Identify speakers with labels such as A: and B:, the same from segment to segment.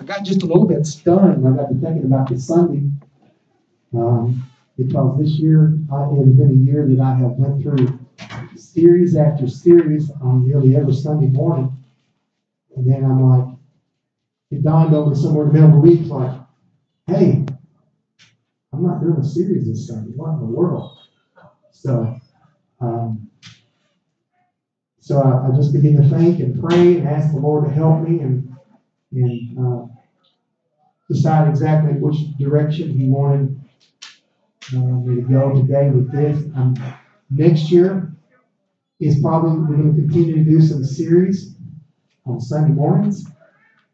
A: I got just a little bit stunned. I got to thinking about this Sunday. Um, because this year, I, it has been a year that I have went through series after series on nearly every Sunday morning. And then I'm like, it dawned on me somewhere in the middle of the week, like, hey, I'm not doing a series this Sunday. What in the world? So, um, so I, I, just begin to think and pray and ask the Lord to help me and and uh, decide exactly which direction He wanted uh, me to go today with this. Um, next year is probably we're going to continue to do some series on Sunday mornings,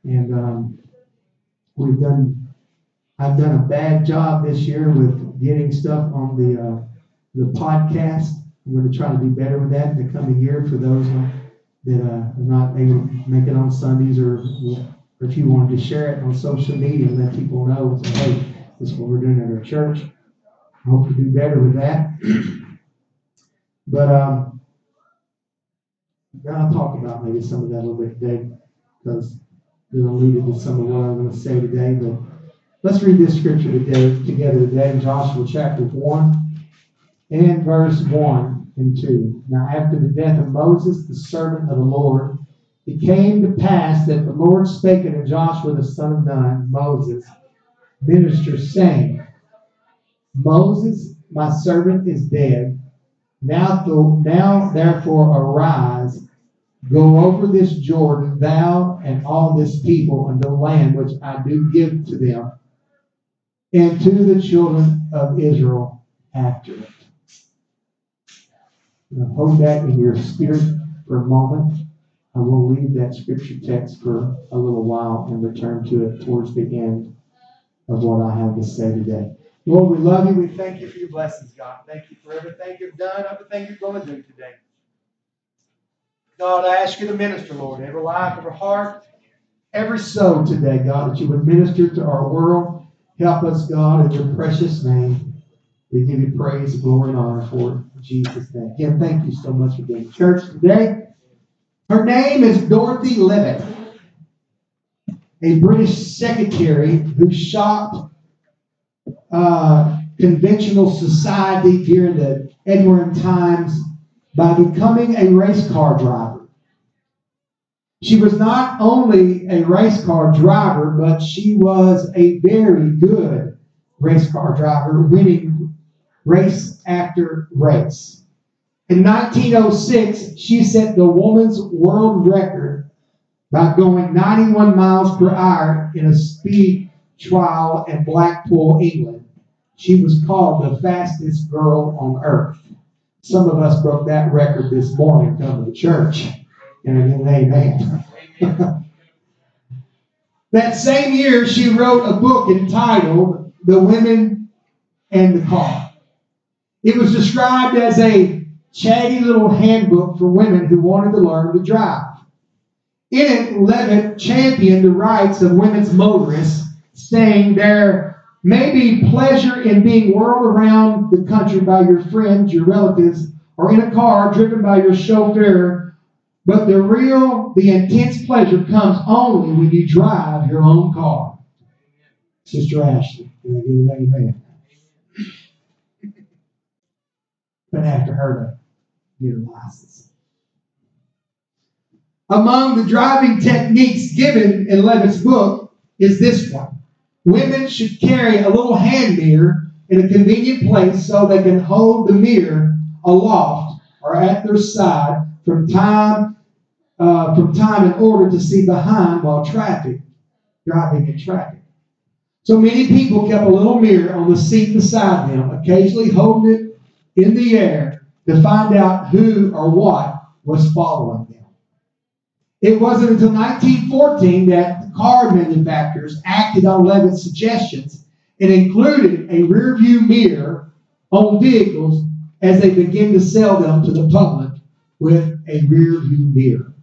A: and um, we've done. I've done a bad job this year with getting stuff on the uh, the podcast. I'm going to try to do better with that in the coming year for those that uh, are not able to make it on Sundays, or, if you wanted to share it on social media and let people know, and say, hey, this is what we're doing at our church. I hope to do better with that. But um, I'll talk about maybe some of that a little bit today because it alluded to some of what I'm going to say today. But let's read this scripture today, together today in Joshua chapter 1 and verse 1 and 2. Now, after the death of Moses, the servant of the Lord, it came to pass that the Lord spake unto Joshua the son of Nun, Moses, minister, saying, Moses, my servant, is dead. Now, now therefore arise, go over this Jordan, thou and all this people, unto the land which I do give to them, and to the children of Israel after it. Now hold that in your spirit for a moment. I will leave that scripture text for a little while and return to it towards the end of what I have to say today. Lord, we love you. We thank you for your blessings, God. Thank you for everything you've done, everything you're going to do today. God, I ask you to minister, Lord, every life, every heart, every soul today, God, that you would minister to our world. Help us, God, in your precious name. We give you praise, glory, and honor for it. In Jesus' name. Again, thank you so much for being church today. Her name is Dorothy Levitt, a British secretary who shocked uh, conventional society during the Edwardian times by becoming a race car driver. She was not only a race car driver, but she was a very good race car driver, winning race after race. In 1906, she set the woman's world record by going 91 miles per hour in a speed trial in Blackpool, England. She was called the fastest girl on earth. Some of us broke that record this morning coming to church. And amen. that same year, she wrote a book entitled The Women and the Car. It was described as a chatty little handbook for women who wanted to learn to drive. In it, Levitt championed the rights of women's motorists, saying there may be pleasure in being whirled around the country by your friends, your relatives, or in a car driven by your chauffeur. But the real, the intense pleasure comes only when you drive your own car. Sister Ashley, can I get an amen? But after her Among the driving techniques given in Levitt's book is this one. Women should carry a little hand mirror in a convenient place so they can hold the mirror aloft or at their side from time uh, from time in order to see behind while traffic driving in traffic. So many people kept a little mirror on the seat beside them, occasionally holding it in the air to find out who or what was following them. It wasn't until 1914 that car manufacturers acted on Levitt's suggestions and included a rear view mirror on vehicles as they began to sell them to the public with a rear view mirror.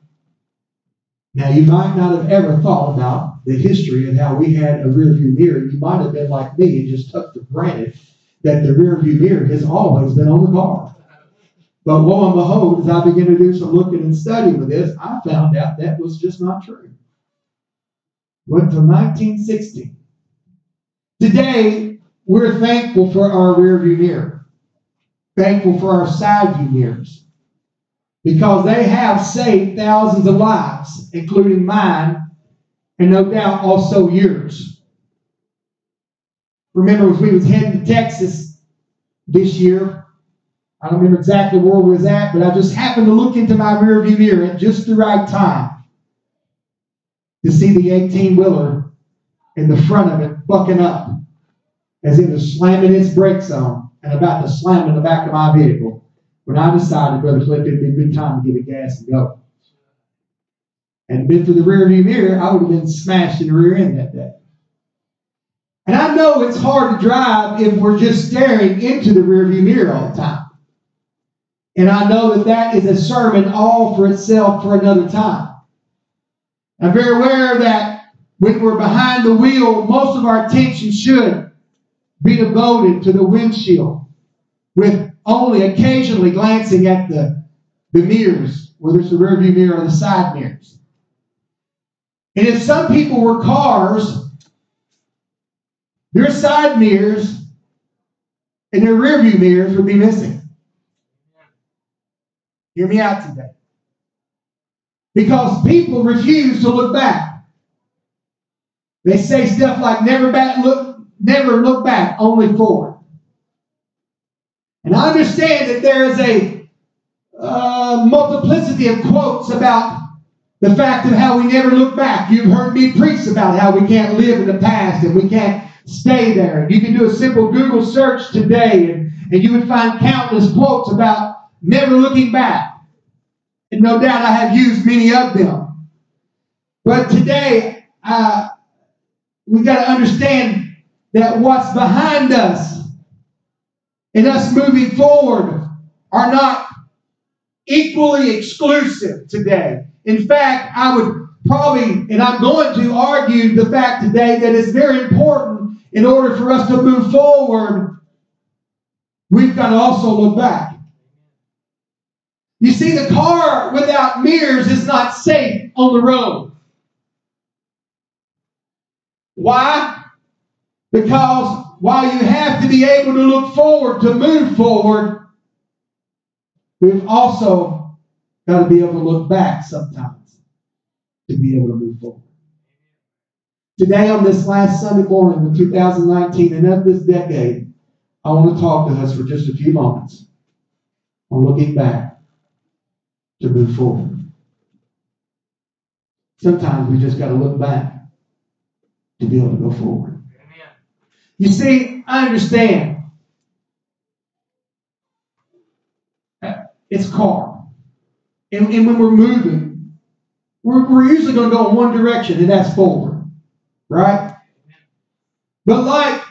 A: Now, you might not have ever thought about the history of how we had a rear view mirror. You might have been like me and just took for granted that the rear view mirror has always been on the car. But lo and behold, as I began to do some looking and studying with this, I found out that was just not true. Went to 1960. Today, we're thankful for our rearview mirror. Thankful for our side view mirrors. Because they have saved thousands of lives, including mine, and no doubt also yours. Remember, as we was heading to Texas this year, I don't remember exactly where we was at, but I just happened to look into my rearview mirror at just the right time to see the 18 wheeler in the front of it bucking up as it was slamming its brakes on and about to slam in the back of my vehicle when I decided, Brother Cliff, it'd be a good time to give it gas and go. And been for the rearview mirror, I would have been smashed in the rear end that day. And I know it's hard to drive if we're just staring into the rearview mirror all the time. And I know that that is a sermon all for itself for another time. I'm very aware that when we're behind the wheel, most of our attention should be devoted to the windshield, with only occasionally glancing at the, the mirrors, whether it's the rearview mirror or the side mirrors. And if some people were cars, their side mirrors and their rearview mirrors would be missing. Hear me out today. Because people refuse to look back. They say stuff like never back look, never look back, only forward. And I understand that there is a uh, multiplicity of quotes about the fact of how we never look back. You've heard me preach about how we can't live in the past and we can't stay there. You can do a simple Google search today and, and you would find countless quotes about never looking back. And no doubt I have used many of them. But today, uh, we got to understand that what's behind us and us moving forward are not equally exclusive today. In fact, I would probably, and I'm going to argue the fact today that it's very important in order for us to move forward, we've got to also look back. You see, the car without mirrors is not safe on the road. Why? Because while you have to be able to look forward, to move forward, we've also got to be able to look back sometimes to be able to move forward. Today, on this last Sunday morning of 2019 and of this decade, I want to talk to us for just a few moments on looking back to move forward. Sometimes we just got to look back to be able to go forward. Amen. You see, I understand. It's a car. And, and when we're moving, we're, we're usually going to go in one direction, and that's forward. Right? But like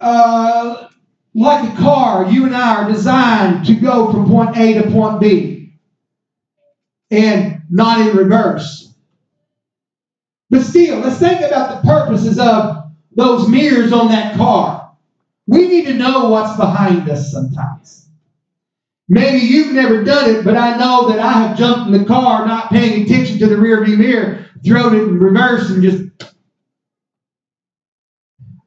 A: uh, like a car, you and I are designed to go from point A to point B and not in reverse. But still, let's think about the purposes of those mirrors on that car. We need to know what's behind us sometimes. Maybe you've never done it, but I know that I have jumped in the car not paying attention to the rearview mirror, thrown it in reverse, and just.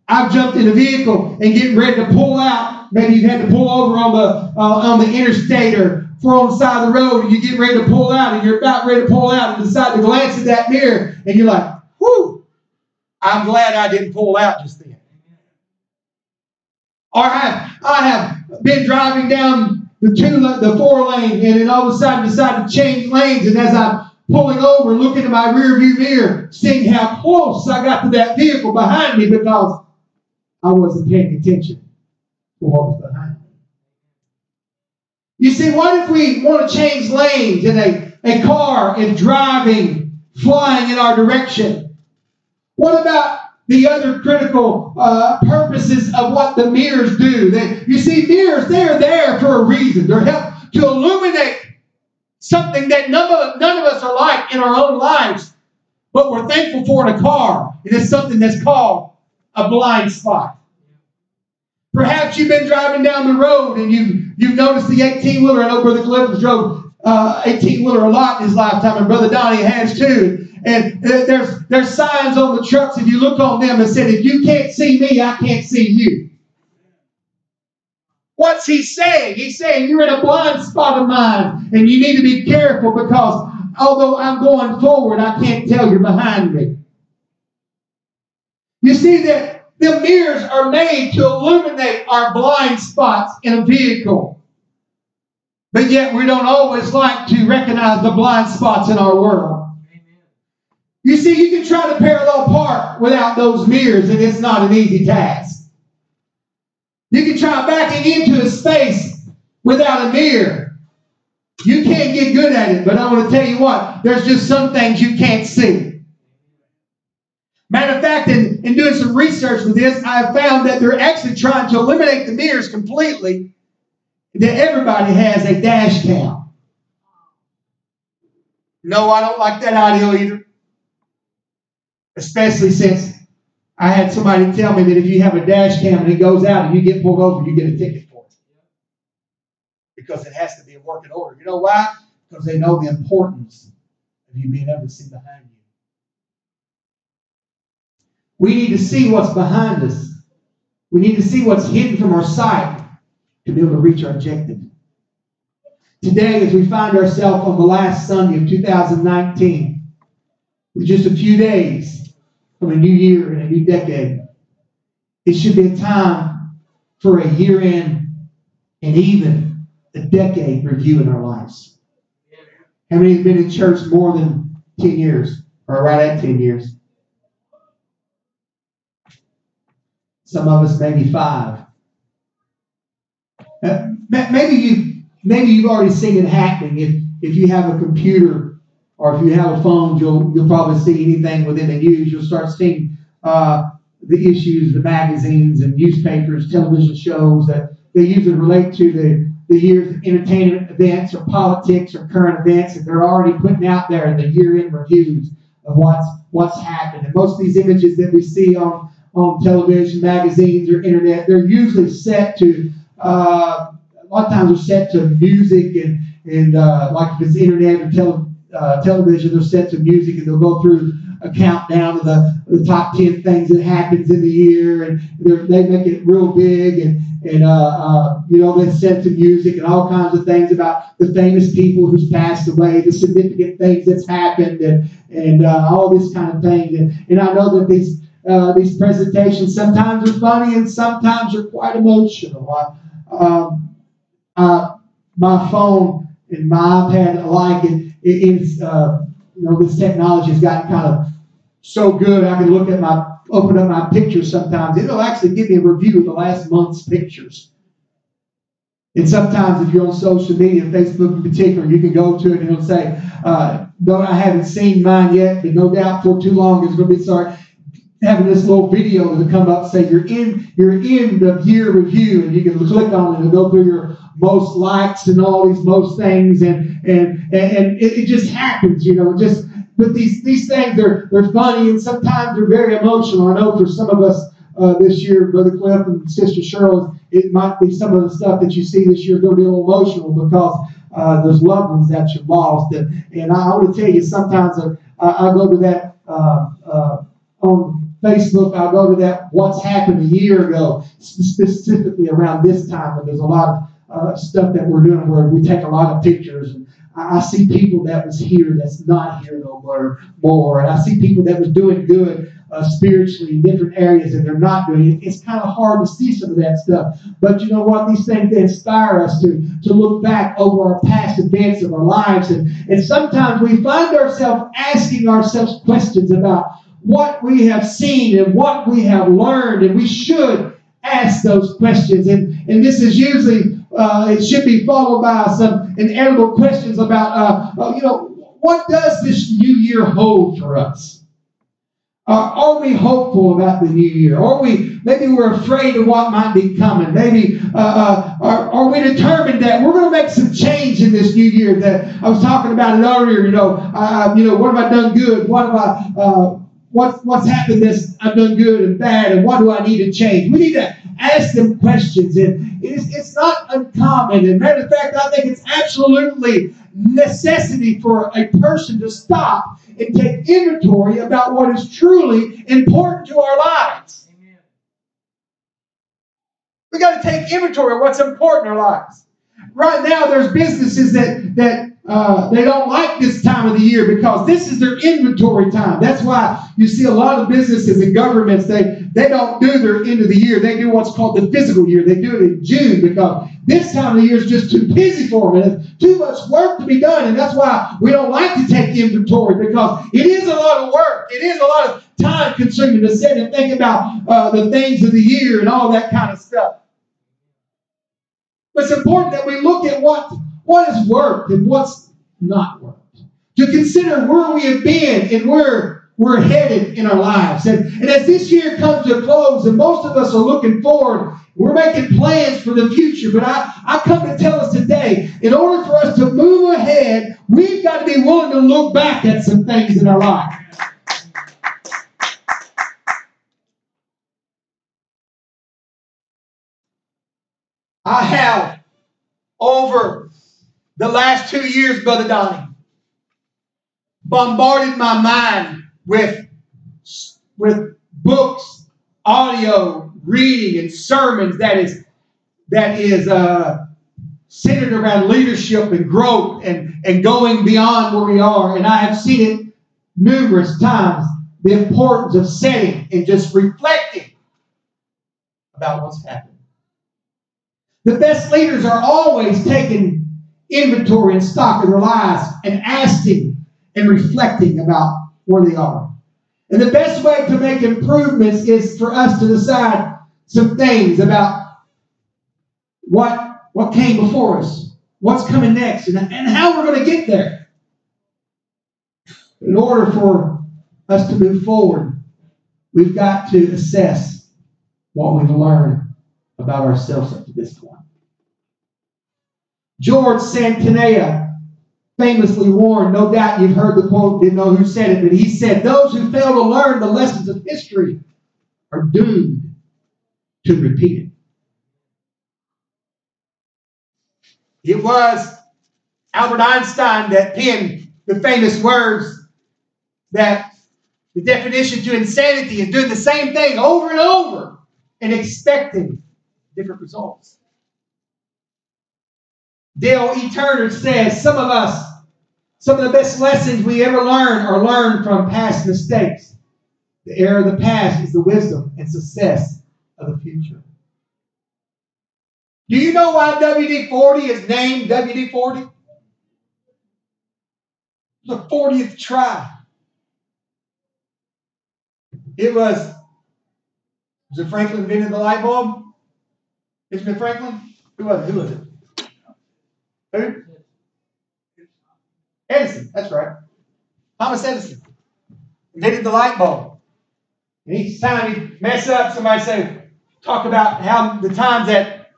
A: I've jumped in a vehicle and getting ready to pull out. Maybe you've had to pull over on the uh, on the interstate or for on the side of the road and you get ready to pull out and you're about ready to pull out and decide to glance at that mirror and you're like, whew, I'm glad I didn't pull out just then. Or I have, I have been driving down the two, the four lane and then all of a sudden decide to change lanes and as I'm pulling over, looking in my rear view mirror, seeing how close I got to that vehicle behind me because I wasn't paying attention to what was behind me. You see, what if we want to change lanes and a, a car is driving, flying in our direction? What about the other critical uh, purposes of what the mirrors do? They, you see, mirrors, they're there for a reason. They're help to illuminate something that none of, none of us are like in our own lives, but we're thankful for in a car. And It is something that's called a blind spot. Perhaps you've been driving down the road and you've, you've noticed the 18 wheeler. I know Brother Cliff drove uh, 18 wheeler a lot in his lifetime, and Brother Donnie has too. and there's there's signs on the trucks. If you look on them and said, if you can't see me, I can't see you. What's he saying? He's saying you're in a blind spot of mine, and you need to be careful because although I'm going forward, I can't tell you're behind me. You see that the mirrors are made to illuminate our blind spots in a vehicle. But yet we don't always like to recognize the blind spots in our world. You see, you can try to parallel park without those mirrors, and it's not an easy task. You can try backing into a space without a mirror. You can't get good at it, but I want to tell you what, there's just some things you can't see. Matter of fact, in, in doing some research with this, I found that they're actually trying to eliminate the mirrors completely that everybody has a dash cam. No, I don't like that idea either. Especially since I had somebody tell me that if you have a dash cam and it goes out and you get pulled over, you get a ticket for it. Because it has to be in working order. You know why? Because they know the importance of you being able to see behind you. We need to see what's behind us. We need to see what's hidden from our sight to be able to reach our objective. Today, as we find ourselves on the last Sunday of 2019, with just a few days from a new year and a new decade, it should be a time for a year end and even a decade review in our lives. How many have been in church more than 10 years or right at 10 years? Some of us maybe five. Uh, maybe you maybe you've already seen it happening. If if you have a computer or if you have a phone, you'll you'll probably see anything within the news. You'll start seeing uh, the issues, the magazines and newspapers, television shows that they usually relate to the the year's entertainment events or politics or current events that they're already putting out there in the year-end reviews of what's what's happened. And most of these images that we see on on television, magazines, or internet, they're usually set to uh, a lot of times they're set to music and and uh, like if it's internet or tele, uh, television, they're set to music and they'll go through a countdown of the, the top 10 things that happens in the year and they make it real big and, and uh, uh, you know, they set to music and all kinds of things about the famous people who's passed away, the significant things that's happened and, and uh, all this kind of thing. And, and I know that these, uh, these presentations sometimes are funny and sometimes are quite emotional. Um, my phone and my iPad alike, it, it, it's, uh, you know, this technology has gotten kind of so good. I can look at my, open up my pictures sometimes. It'll actually give me a review of the last month's pictures. And sometimes if you're on social media, Facebook in particular, you can go to it and it'll say, uh, no, I haven't seen mine yet, but no doubt for too long it's going to be sorry having this little video to come up say you're in you're in the year review and you can click on it and go through your most likes and all these most things. And and and, and it, it, just happens you know just but these these things they're they're funny and sometimes they're very emotional. I know for some of us uh, this year brother cliff and sister cheryl it might be some of the stuff that you see this year going to be a little emotional because uh, there's loved ones that you lost. And, and i want to tell you sometimes uh, I, I go to that uh, uh, on Facebook, I'll go to that what's happened a year ago, specifically around this time when there's a lot of uh, stuff that we're doing where we take a lot of pictures. And I, see people that was here that's not here no more, more. And I see people that was doing good uh, spiritually in different areas and they're not doing it. It's kind of hard to see some of that stuff. But you know what? These things they inspire us to, to look back over our past events of our lives. And, and sometimes we find ourselves asking ourselves questions about what we have seen and what we have learned, and we should ask those questions. And, and this is usually, uh, it should be followed by some inedible questions about, uh, uh, you know, what does this new year hold for us? Uh, are we hopeful about the new year? Are we maybe we're afraid of what might be coming? Maybe uh, uh, are, are we determined that we're going to make some change in this new year? That I was talking about it earlier. You know, uh, you know, what have I done good? What have I what's what's happened that's I've done good and bad, and what do I need to change? We need to ask them questions, and it's, it's not uncommon. And matter of fact, I think it's absolutely necessity for a person to stop and take inventory about what is truly important to our lives. We got to take inventory of what's important in our lives. Right now, there's businesses that that uh, they don't like this time of the year because this is their inventory time. That's why you see a lot of businesses and governments they they don't do their end of the year. They do what's called the physical year. They do it in June because this time of the year is just too busy for them. And it's too much work to be done, and that's why we don't like to take inventory because it is a lot of work. It is a lot of time consuming to sit and think about uh, the things of the year and all that kind of stuff. It's important that we look at what what has worked and what's not worked. To consider where we have been and where we're headed in our lives. And, and as this year comes to a close, and most of us are looking forward, we're making plans for the future. But I, I come to tell us today, in order for us to move ahead, we've got to be willing to look back at some things in our life. I have over the last two years, Brother Donnie, bombarded my mind with, with books, audio, reading, and sermons that is that is uh, centered around leadership and growth and, and going beyond where we are. And I have seen it numerous times the importance of setting and just reflecting about what's happened. The best leaders are always taking inventory and stock of their lives and asking and reflecting about where they are. And the best way to make improvements is for us to decide some things about what, what came before us, what's coming next, and, and how we're going to get there. In order for us to move forward, we've got to assess what we've learned about ourselves up to this point. George Santayana famously warned, no doubt you've heard the quote, didn't know who said it, but he said, Those who fail to learn the lessons of history are doomed to repeat it. It was Albert Einstein that penned the famous words that the definition to insanity is doing the same thing over and over and expecting different results. Dale E. Turner says some of us, some of the best lessons we ever learn are learned from past mistakes. The error of the past is the wisdom and success of the future. Do you know why WD 40 is named WD 40? The 40th try. It was, was it Franklin invented the light bulb? Isn't it Franklin? Who was it? Who was it? Who? Edison, that's right. Thomas Edison invented the light bulb. And each time he mess up, somebody say, talk about how the times that,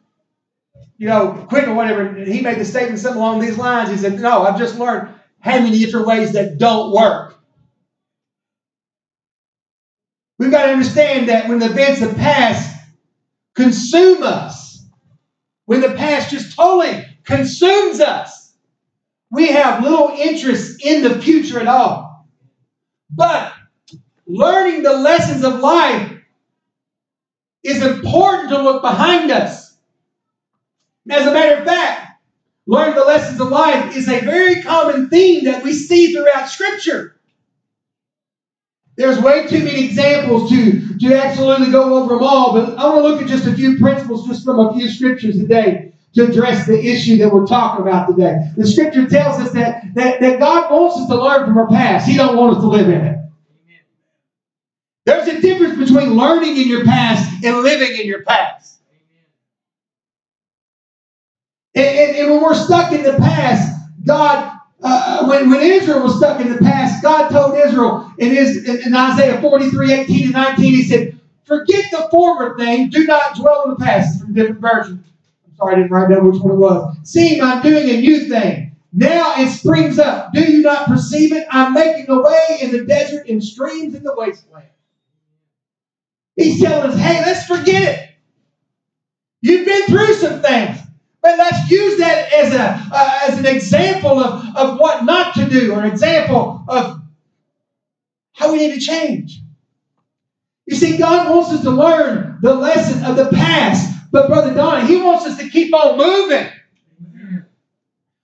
A: you know, quit or whatever, and he made the statement something along these lines. He said, No, I've just learned how many different ways that don't work. We've got to understand that when the events of past consume us, when the past just totally consumes us. We have little interest in the future at all. But learning the lessons of life is important to look behind us. As a matter of fact, learning the lessons of life is a very common theme that we see throughout Scripture. There's way too many examples to, to absolutely go over them all, but I want to look at just a few principles just from a few scriptures today to address the issue that we're talking about today. The scripture tells us that, that, that God wants us to learn from our past. He don't want us to live in it. There's a difference between learning in your past and living in your past. And, and, and when we're stuck in the past, God, uh, when, when Israel was stuck in the past, God told Israel in, his, in Isaiah 43, 18 and 19, He said, Forget the former thing, do not dwell in the past. It's from different versions. Sorry, I didn't write down which one it was. See, I'm doing a new thing. Now it springs up. Do you not perceive it? I'm making a way in the desert and streams in the wasteland. He's telling us, hey, let's forget it. You've been through some things. But let's use that as, a, uh, as an example of, of what not to do or an example of how we need to change. You see, God wants us to learn the lesson of the past. But, Brother Donnie, He wants us to keep on moving.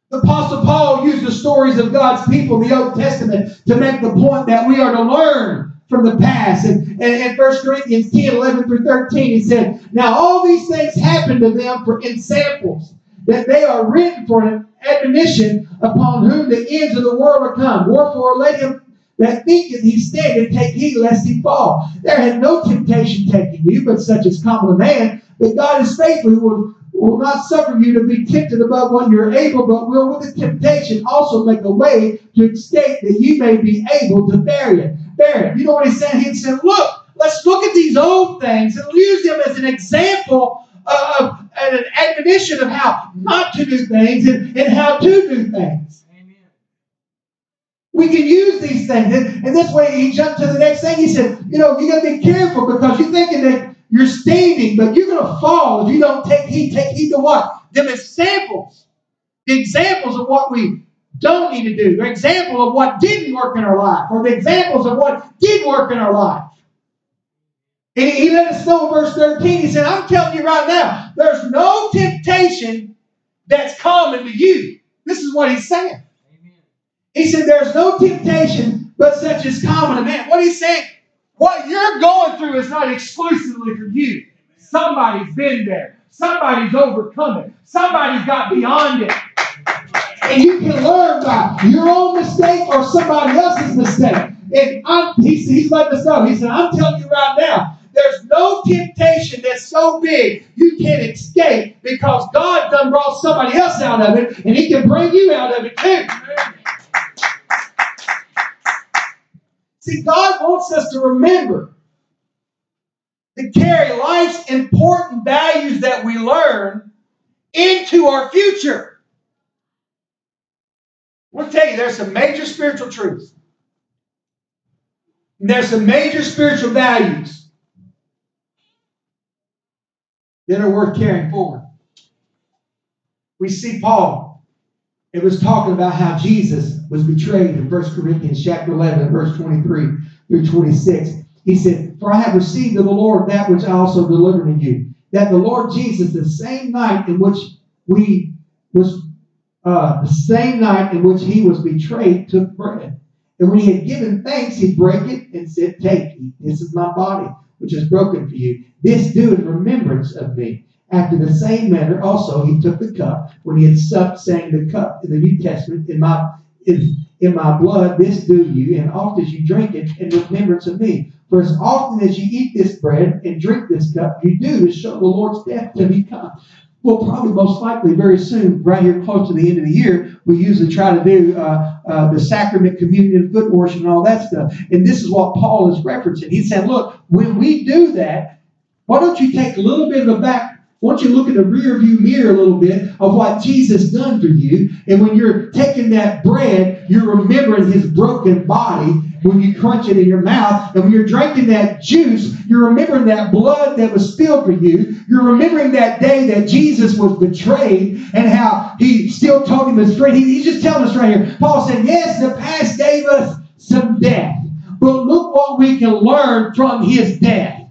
A: The Apostle Paul used the stories of God's people in the Old Testament to make the point that we are to learn from the past. And, and, and 1 Corinthians 10 11 through 13, he said, Now all these things happened to them for in samples, that they are written for an admonition upon whom the ends of the world are come. Wherefore let him that thinketh he standeth take heed lest he fall. There had no temptation taken you, but such as common man. But God is faithful, who will will not suffer you to be tempted above what you're able, but will with the temptation also make a way to escape that you may be able to bear it. You know what he's saying? He said, look, let's look at these old things and use them as an example of and an admonition of how not to do things and, and how to do things. Amen. We can use these things. And, and this way he jumped to the next thing. He said, you know, you got to be careful because you're thinking that you're standing, but you're going to fall if you don't take heed. Take heed to what? Them examples. The examples of what we don't need to do. The example of what didn't work in our life, or the examples of what did work in our life. And he let us know in verse 13, he said, I'm telling you right now, there's no temptation that's common to you. This is what he's saying. Amen. He said, There's no temptation but such as common to man. What he's saying, what you're going through is not exclusively for you. Somebody's been there. Somebody's overcome it. Somebody's got beyond it. And you can learn by your own mistake or somebody else's mistake. And I'm, he's, he's letting us know. He said, I'm telling you right now, there's no temptation that's so big you can't escape because God done brought somebody else out of it, and He can bring you out of it too. See, God wants us to remember to carry life's important values that we learn into our future. Want to tell you, there's some major spiritual truths. And there's some major spiritual values that are worth carrying forward. We see Paul it was talking about how Jesus was betrayed in 1 Corinthians chapter 11, verse 23 through 26. He said, For I have received of the Lord that which I also delivered to you, that the Lord Jesus, the same night in which we was uh, the same night in which he was betrayed, took bread. And when he had given thanks, he broke it and said, Take, eat. This is my body, which is broken for you. This do in remembrance of me. After the same manner, also he took the cup when he had supped, saying, "The cup in the New Testament in my in, in my blood, this do you, and oft as you drink it, in remembrance of me. For as often as you eat this bread and drink this cup, you do to show the Lord's death till he come." Well, probably most likely very soon, right here close to the end of the year, we usually try to do uh, uh, the sacrament, communion, foot washing, and all that stuff. And this is what Paul is referencing. He said, look, when we do that, why don't you take a little bit of the back don't you look in the rear view mirror a little bit of what Jesus done for you? And when you're taking that bread, you're remembering his broken body when you crunch it in your mouth. And when you're drinking that juice, you're remembering that blood that was spilled for you. You're remembering that day that Jesus was betrayed and how he still told him his friend. He, he's just telling us right here. Paul said, Yes, the past gave us some death. But look what we can learn from his death.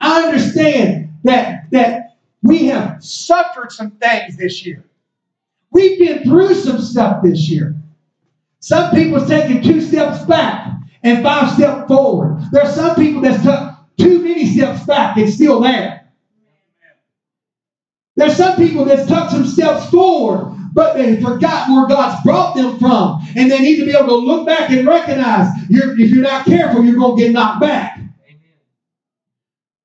A: I understand that, that we have suffered some things this year. We've been through some stuff this year. Some people's taking two steps back and five steps forward. There are some people that's took too many steps back and still there. There's some people that's took some steps forward, but they forgot where God's brought them from. And they need to be able to look back and recognize you're, if you're not careful, you're going to get knocked back.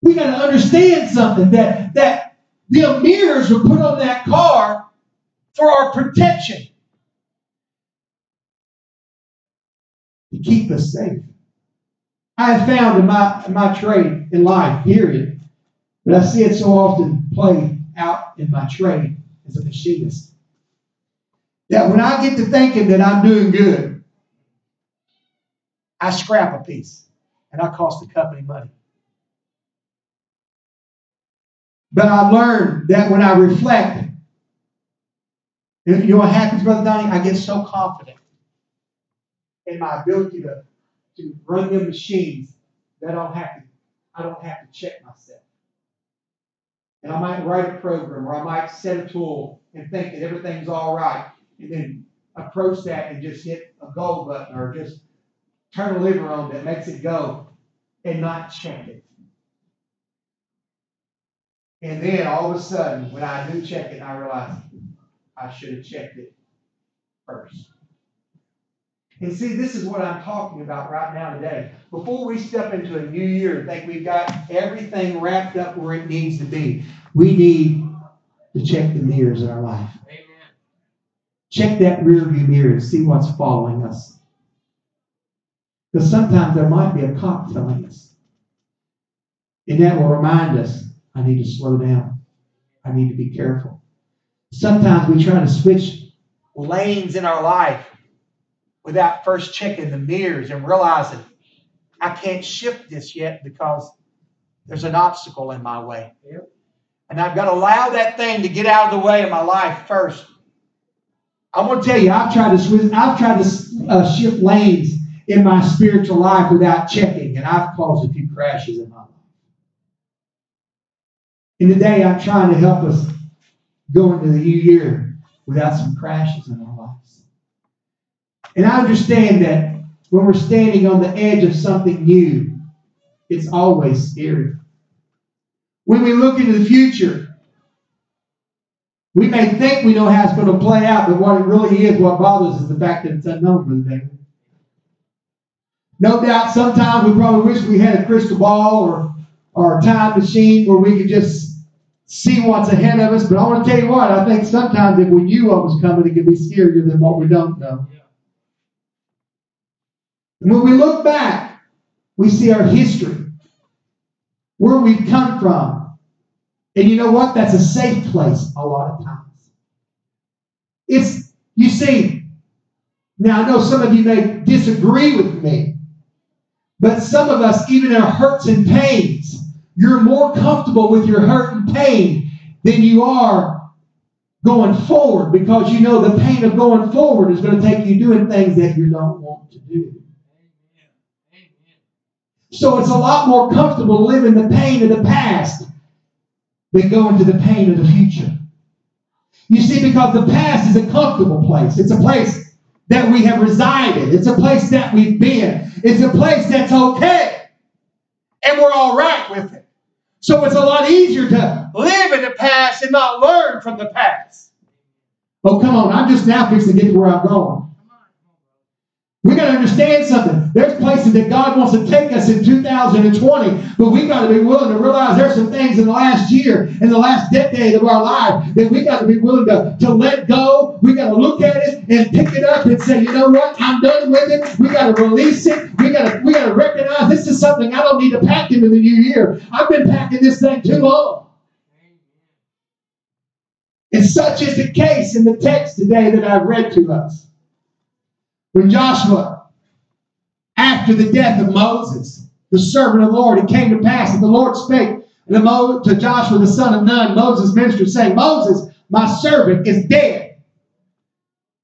A: We got to understand something that, that the mirrors were put on that car for our protection. To keep us safe. I have found in my, in my trade in life, period, but I see it so often play out in my trade as a machinist. That when I get to thinking that I'm doing good, I scrap a piece and I cost the company money. But I learned that when I reflect, you know what happens, Brother Donnie? I get so confident in my ability to, to run the machines that I don't have to, I don't have to check myself. And I might write a program or I might set a tool and think that everything's all right and then approach that and just hit a go button or just turn a lever on that makes it go and not check it. And then all of a sudden, when I do check it, I realize I should have checked it first. And see, this is what I'm talking about right now today. Before we step into a new year and think we've got everything wrapped up where it needs to be, we need to check the mirrors in our life. Amen. Check that rear view mirror and see what's following us. Because sometimes there might be a cop telling us. And that will remind us I need to slow down. I need to be careful. Sometimes we try to switch lanes in our life without first checking the mirrors and realizing I can't shift this yet because there's an obstacle in my way. Yep. And I've got to allow that thing to get out of the way of my life first. I want to tell you, I've tried to switch, I've tried to uh, shift lanes in my spiritual life without checking, and I've caused a few crashes in my life. And today, I'm trying to help us go into the new year without some crashes in our lives. And I understand that when we're standing on the edge of something new, it's always scary. When we look into the future, we may think we know how it's going to play out, but what it really is, what bothers us is the fact that it's unknown, Brother David. No doubt sometimes we probably wish we had a crystal ball or, or a time machine where we could just see what's ahead of us. But I want to tell you what, I think sometimes if we knew what was coming, it could be scarier than what we don't know. And when we look back, we see our history, where we've come from, and you know what? That's a safe place a lot of times. It's, you see, now I know some of you may disagree with me, but some of us, even our hurts and pains, you're more comfortable with your hurt and pain than you are going forward because you know the pain of going forward is going to take you doing things that you don't want to do. So it's a lot more comfortable living the pain of the past than going into the pain of the future. You see, because the past is a comfortable place. It's a place that we have resided. It's a place that we've been. It's a place that's okay. And we're all right with it. So it's a lot easier to live in the past and not learn from the past. Oh, come on. I'm just now fixing to get to where I'm going. We got to understand something. There's places that God wants to take us in 2020, but we got to be willing to realize there's some things in the last year, in the last decade of our life, that we got to be willing to, to let go. We got to look at it and pick it up and say, you know what? I'm done with it. We got to release it. We got to we got to recognize this is something I don't need to pack into the new year. I've been packing this thing too long. And such is the case in the text today that I've read to us. When Joshua, after the death of Moses, the servant of the Lord, it came to pass that the Lord spake to Joshua the son of Nun, Moses' minister, saying, Moses, my servant, is dead.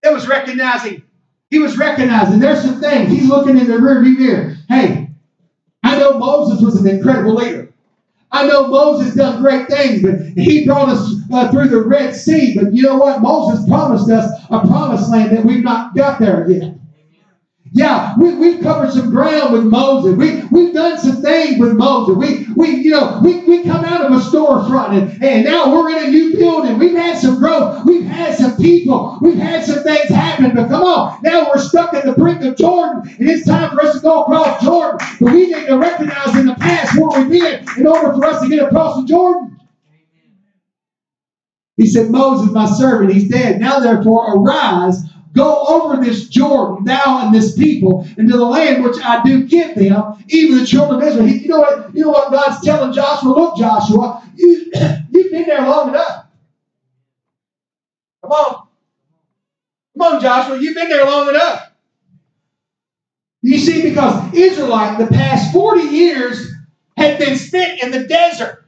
A: It was recognizing, he was recognizing there's some things. He's looking in the rearview mirror. Hey, I know Moses was an incredible leader. I know Moses done great things, but he brought us uh, through the Red Sea. But you know what? Moses promised us a promised land that we've not got there yet. Yeah, we, we've covered some ground with Moses. We, we've done some things with Moses. We, we you know, we, we come out of a storefront and, and now we're in a new building. We've had some growth. We've had some people. We've had some things happen. But come on, now we're stuck at the brink of Jordan and it's time for us to go across Jordan. But we need to recognize in the past where we've been in order for us to get across the Jordan. He said, Moses, my servant, he's dead. Now therefore arise Go over this Jordan, thou and this people, into the land which I do give them, even the children of Israel. You know what? You know what God's telling Joshua? Look, Joshua, you, you've been there long enough. Come on. Come on, Joshua, you've been there long enough. You see, because Israelite, the past 40 years, had been spent in the desert.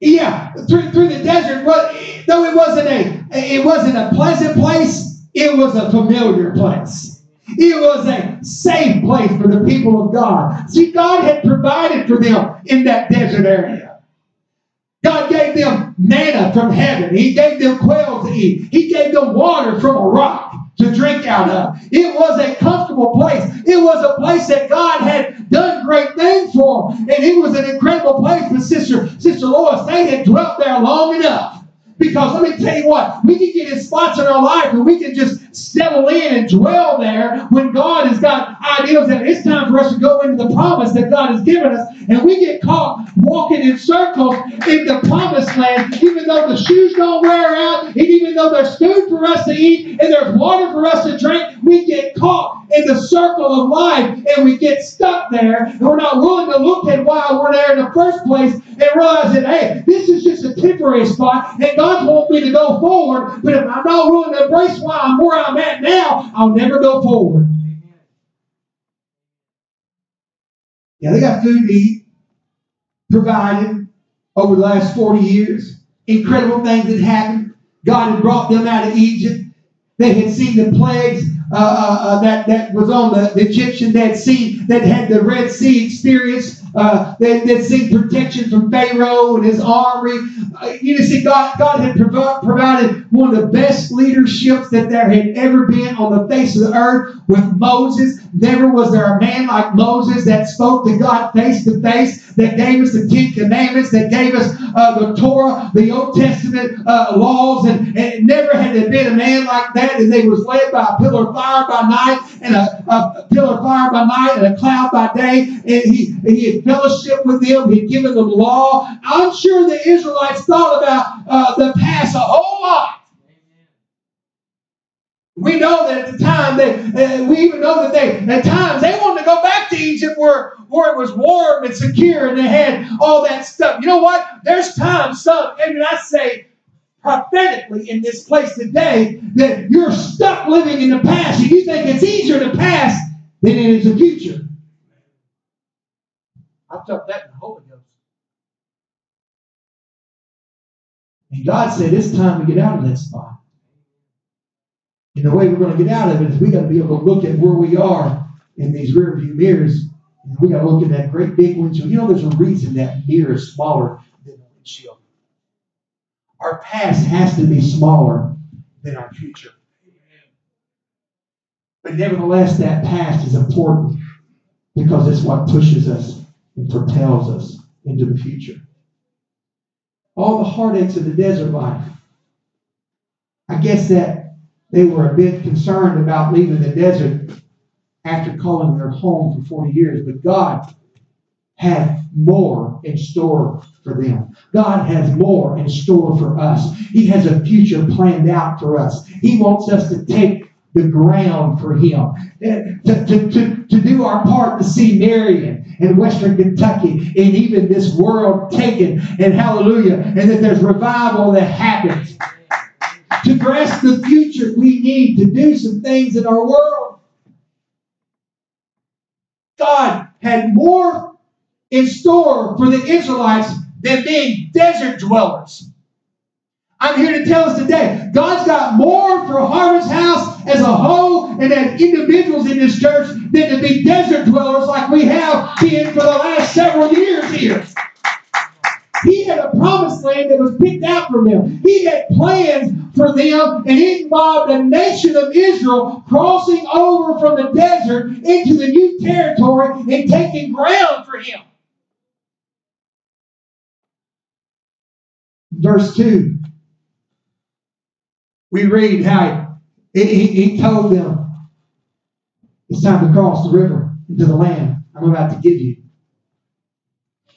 A: Yeah, through, through the desert, but though it wasn't a it wasn't a pleasant place, it was a familiar place. It was a safe place for the people of God. See, God had provided for them in that desert area. God gave them manna from heaven. He gave them quail to eat. He gave them water from a rock to drink out of. It was a comfortable place. It was a place that God had done great things for them. And it was an incredible place. But Sister, Sister Lois, they had dwelt there long enough. Because let me tell you what, we can get in spots in our life and we can just settle in and dwell there when God has got ideas that it's time for us to go into the promise that God has given us. And we get caught walking in circles in the promised land, even though the shoes don't wear out, and even though there's food for us to eat and there's water for us to drink, we get caught in the circle of life and we get stuck there. And we're not willing to look at why we're there in the first place and realize that, hey, this is just a temporary spot and God wants me to go forward, but if I'm not willing to embrace why I'm where I'm at now, I'll never go forward. Yeah, they got food to eat, provided over the last 40 years. Incredible things had happened. God had brought them out of Egypt. They had seen the plagues uh, uh, uh, that, that was on the, the Egyptian. They had seen, that had the Red Sea experience. Uh, they, they'd seen protection from Pharaoh and his army. Uh, you see, God, God had provi- provided one of the best leaderships that there had ever been on the face of the earth with Moses. Never was there a man like Moses that spoke to God face to face, that gave us the Ten Commandments, that gave us uh, the Torah, the Old Testament uh, laws, and, and never had there been a man like that. And they was led by a pillar of fire by night and a, a pillar of fire by night and a cloud by day. And he, he had fellowship with them. He had given them law. I'm sure the Israelites thought about uh, the past a whole lot. We know that at the time they, uh, we even know that they, at times they wanted to go back to Egypt where, where it was warm and secure and they had all that stuff. You know what? There's times, some, and I say prophetically in this place today, that you're stuck living in the past and you think it's easier to pass than it is the future. I felt that in the Holy Ghost. And God said, it's time to get out of that spot. And the way we're going to get out of it is we got to be able to look at where we are in these rear view mirrors. And we got to look at that great big windshield. You know, there's a reason that mirror is smaller than the windshield. Our past has to be smaller than our future. But nevertheless, that past is important because it's what pushes us and propels us into the future. All the heartaches of the desert life. I guess that they were a bit concerned about leaving the desert after calling their home for 40 years, but God had more in store for them. God has more in store for us. He has a future planned out for us. He wants us to take the ground for Him, eh, to, to, to, to do our part to see Marion and Western Kentucky and even this world taken, and hallelujah, and that there's revival that happens. To grasp the future, we need to do some things in our world. God had more in store for the Israelites than being desert dwellers. I'm here to tell us today, God's got more for Harvest House as a whole and as individuals in this church than to be desert dwellers like we have been for the last several years here. He had a promised land that was picked out for them. He had plans for them, and it involved the nation of Israel crossing over from the desert into the new territory and taking ground for him. Verse 2, we read how he, he, he told them, It's time to cross the river into the land I'm about to give you.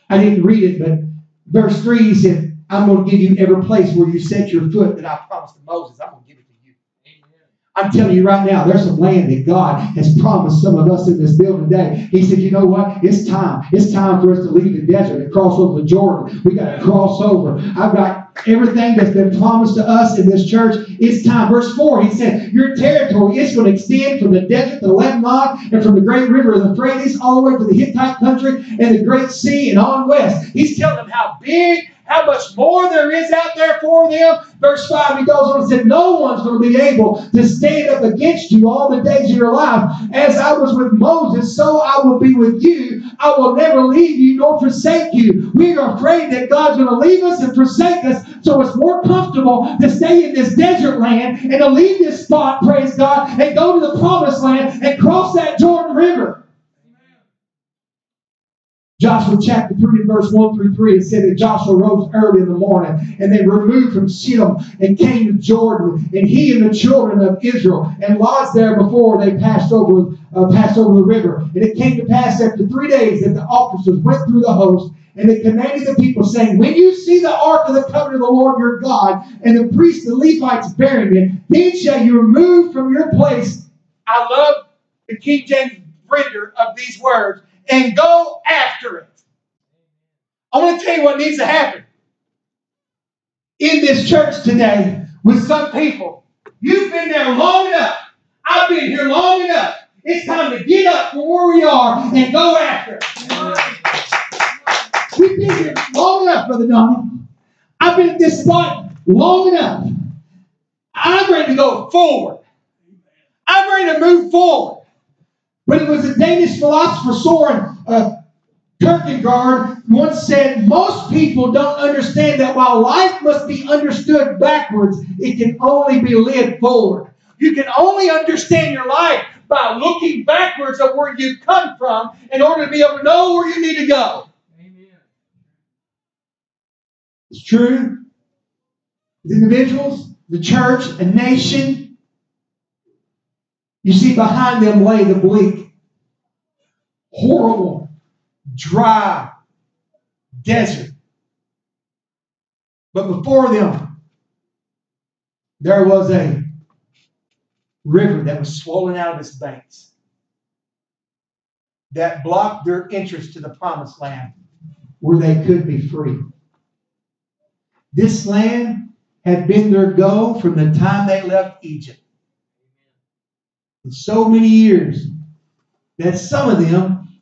A: I didn't read it, but verse 3 he said, I'm going to give you every place where you set your foot that I promised to Moses. I'm going to give it to you. Amen. I'm telling you right now, there's some land that God has promised some of us in this building today. He said, you know what? It's time. It's time for us to leave the desert and cross over the Jordan. We got to cross over. I've got everything that's been promised to us in this church. It's time. Verse 4, he said, Your territory is going to extend from the desert to the Lebanon and from the great river of the Euphrates all the way to the Hittite country and the great sea and on west. He's telling them how big how much more there is out there for them. Verse 5, he goes on and said, No one's going to be able to stand up against you all the days of your life. As I was with Moses, so I will be with you. I will never leave you nor forsake you. We are afraid that God's going to leave us and forsake us, so it's more comfortable to stay in this desert land and to leave this spot, praise God, and go to the promised land and cross that Jordan River. Joshua chapter 3 and verse 1 through 3, it said that Joshua rose early in the morning and they removed from Shittim and came to Jordan, and he and the children of Israel and lodged there before they passed over, uh, passed over the river. And it came to pass after three days that the officers went through the host and they commanded the people, saying, When you see the ark of the covenant of the Lord your God, and the priests, the Levites, bearing it, then shall you remove from your place. I love the King James render of these words and go after it. I want to tell you what needs to happen in this church today with some people. You've been there long enough. I've been here long enough. It's time to get up from where we are and go after it. We've been here long enough, Brother Donnie. I've been at this spot long enough. I'm ready to go forward. I'm ready to move forward. But it was a Danish philosopher, Soren uh, Kierkegaard, once said, Most people don't understand that while life must be understood backwards, it can only be lived forward. You can only understand your life by looking backwards at where you've come from in order to be able to know where you need to go. Amen. It's true. The individuals, the church, a nation, you see, behind them lay the bleak, horrible, dry desert. But before them, there was a river that was swollen out of its banks that blocked their entrance to the promised land where they could be free. This land had been their goal from the time they left Egypt in so many years that some of them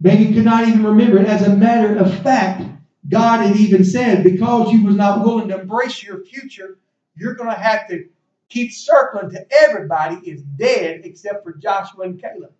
A: maybe could not even remember it. As a matter of fact, God had even said, because you was not willing to embrace your future, you're going to have to keep circling to everybody is dead except for Joshua and Caleb.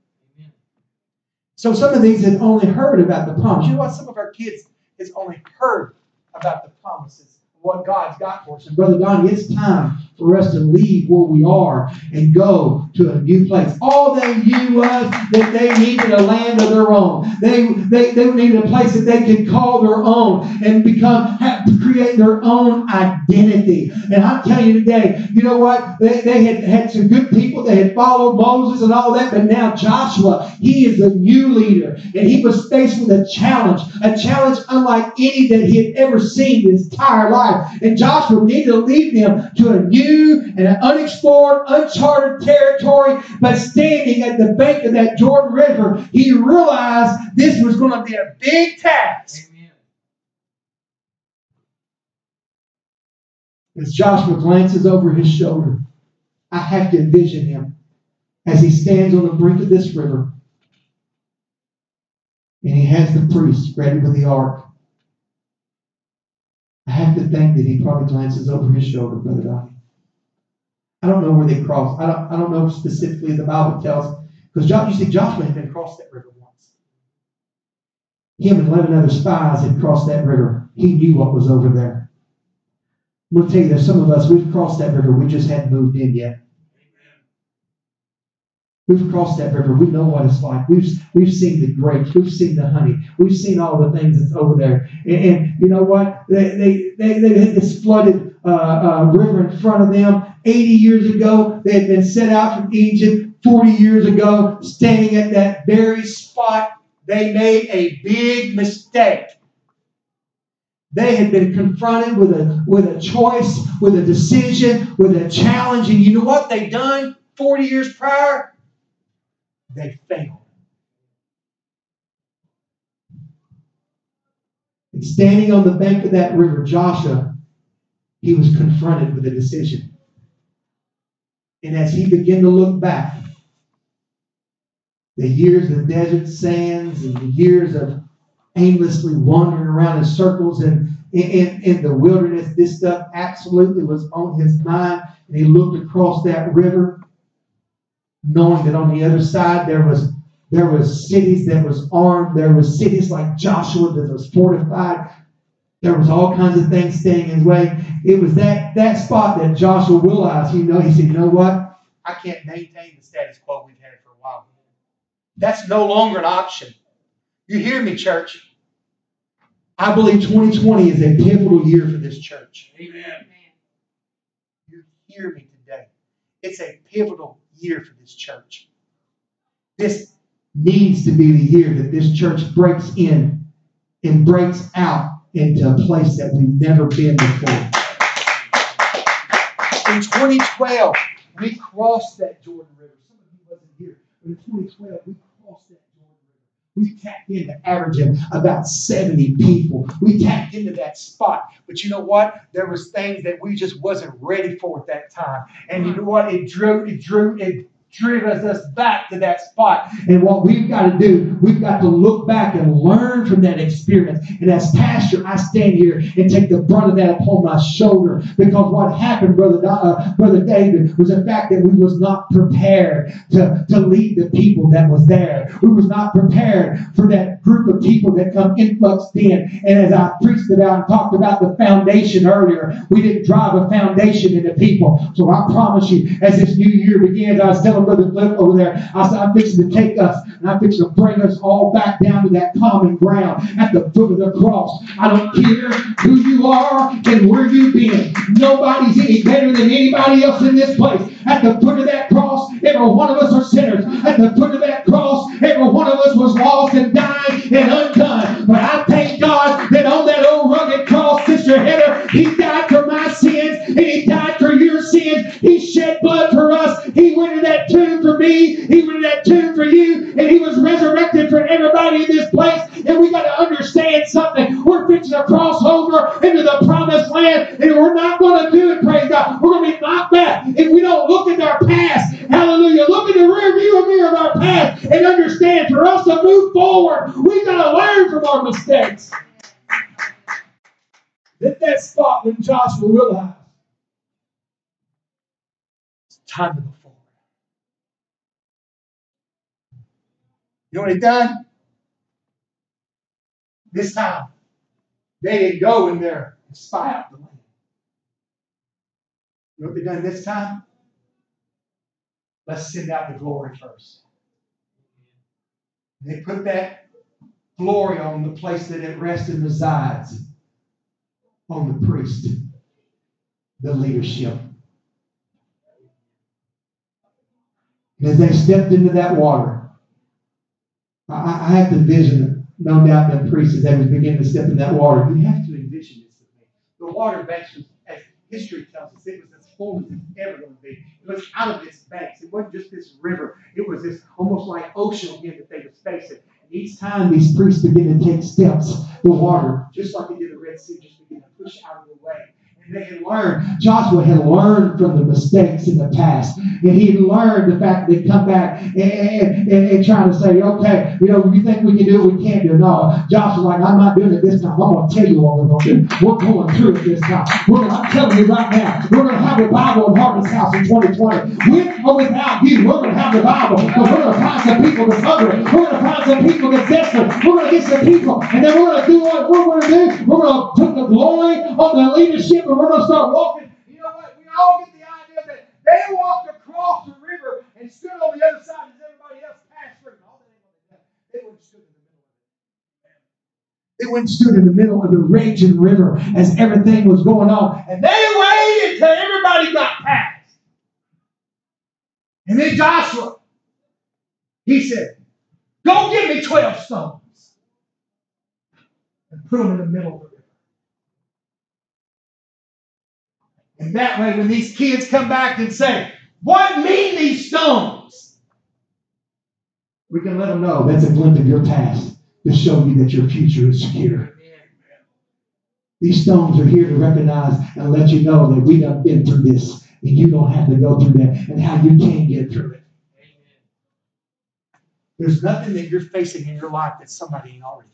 A: So some of these had only heard about the promise. You know what? Some of our kids has only heard about the promises, what God's got for us. And Brother Donnie, it's time for us to leave where we are and go to a new place. All they knew was that they needed a land of their own. They, they, they needed a place that they could call their own and become have create their own identity. And I'm telling you today, you know what? They, they had had some good people. They had followed Moses and all that, but now Joshua, he is a new leader. And he was faced with a challenge, a challenge unlike any that he had ever seen in his entire life. And Joshua needed to lead them to a new new and unexplored, uncharted territory, but standing at the bank of that Jordan River, he realized this was going to be a big task. As Joshua glances over his shoulder, I have to envision him as he stands on the brink of this river. And he has the priest ready with the ark. I have to think that he probably glances over his shoulder, Brother Donnie. I don't know where they crossed. I don't, I don't know specifically. The Bible tells because you see, Joshua had been crossed that river once. Him and eleven other spies had crossed that river. He knew what was over there. I'm going to tell you, there's some of us we've crossed that river. We just hadn't moved in yet. We've crossed that river. We know what it's like. We've, we've seen the grapes. We've seen the honey. We've seen all the things that's over there. And, and you know what? They, they, they, they had this flooded uh, uh, river in front of them. 80 years ago, they had been sent out from Egypt. 40 years ago, standing at that very spot, they made a big mistake. They had been confronted with a, with a choice, with a decision, with a challenge. And you know what they'd done 40 years prior? They failed. And standing on the bank of that river, Joshua, he was confronted with a decision. And as he began to look back, the years of desert sands and the years of aimlessly wandering around in circles and in, in, the wilderness. This stuff absolutely was on his mind. And he looked across that river, knowing that on the other side there was there was cities that was armed. There was cities like Joshua that was fortified. There was all kinds of things standing in his way. It was that that spot that Joshua realized. You know, he said, "You know what? I can't maintain the status quo we've had for a while. That's no longer an option." You hear me, church? I believe 2020 is a pivotal year for this church.
B: Amen.
A: You hear me today. It's a pivotal year for this church. This needs to be the year that this church breaks in and breaks out into a place that we've never been before. In 2012, we crossed that Jordan River. Some of you wasn't here. But in 2012, we crossed that. We tapped into averaging about 70 people. We tapped into that spot. But you know what? There was things that we just wasn't ready for at that time. And you know what? It drew, it drew, it driven us back to that spot. And what we've got to do, we've got to look back and learn from that experience. And as pastor, I stand here and take the brunt of that upon my shoulder because what happened, brother, uh, brother David, was the fact that we was not prepared to, to lead the people that was there. We was not prepared for that group of people that come influxed in. And as I preached about and talked about the foundation earlier, we didn't drive a foundation into people. So I promise you, as this new year begins, I was telling Brother Cliff over there, I said, I'm fixing to take us and I'm fixing to bring us all back down to that common ground at the foot of the cross. I don't care who you are and where you've been. Nobody's any better than anybody else in this place. At the foot of that cross, every one of us are sinners. At the foot of that cross, every one of us was lost and dying and undone. But I me. He went in that tomb for you. And He was resurrected for everybody in this place. And we got to understand something. We're fixing to cross over into the promised land. And we're not going to do it, praise God. We're going to be knocked back if we don't look at our past. Hallelujah. Look in the rear view mirror of our past and understand for us to move forward, we've got to learn from our mistakes. At that spot when Joshua realized it's time to go You know what he done? This time, they didn't go in there and spy out the land. You know what they done this time? Let's send out the glory first. They put that glory on the place that it rests and resides on the priest, the leadership. And as they stepped into that water, I, I have to envision, no doubt, that priests as they was beginning to step in that water. You have to envision this. The water banks as history tells us, it was as full as it's ever going to be. It was out of its banks. It wasn't just this river. It was this almost like ocean again that they was facing. And each time these priests begin to take steps, the water, just like they did the Red Sea, just begin to push out of the way. They had learned, Joshua had learned from the mistakes in the past. And he learned the fact that they'd come back and, and, and, try to say, okay, you know, you think we can do it, we can't do it. No, Joshua's like, I'm not doing it this time. I'm going to tell you what we're going to do. We're going through it this time. We're, I'm telling you right now, we're going to have a Bible in Harvest House in 2020. With or without you, we're going to have the Bible. But we're going to find some people that's hungry. We're going to find some people that's desperate. We're going to get some people. And then we're going to do what we're going to do. We're going to put the glory on the leadership and we're going to start walking. You know what? We all get the idea that they walked across the river and stood on the other side as everybody else passed through. No, they went stood in the middle of. They stood in the middle of the raging river as everything was going on. And they waited till everybody got past. And then Joshua, he said, Go give me 12 stones and put them in the middle of the And that way, when these kids come back and say, What mean these stones? We can let them know that's a glimpse of your past to show you that your future is secure. These stones are here to recognize and let you know that we have been through this and you don't have to go through that and how you can get through it. There's nothing that you're facing in your life that somebody ain't already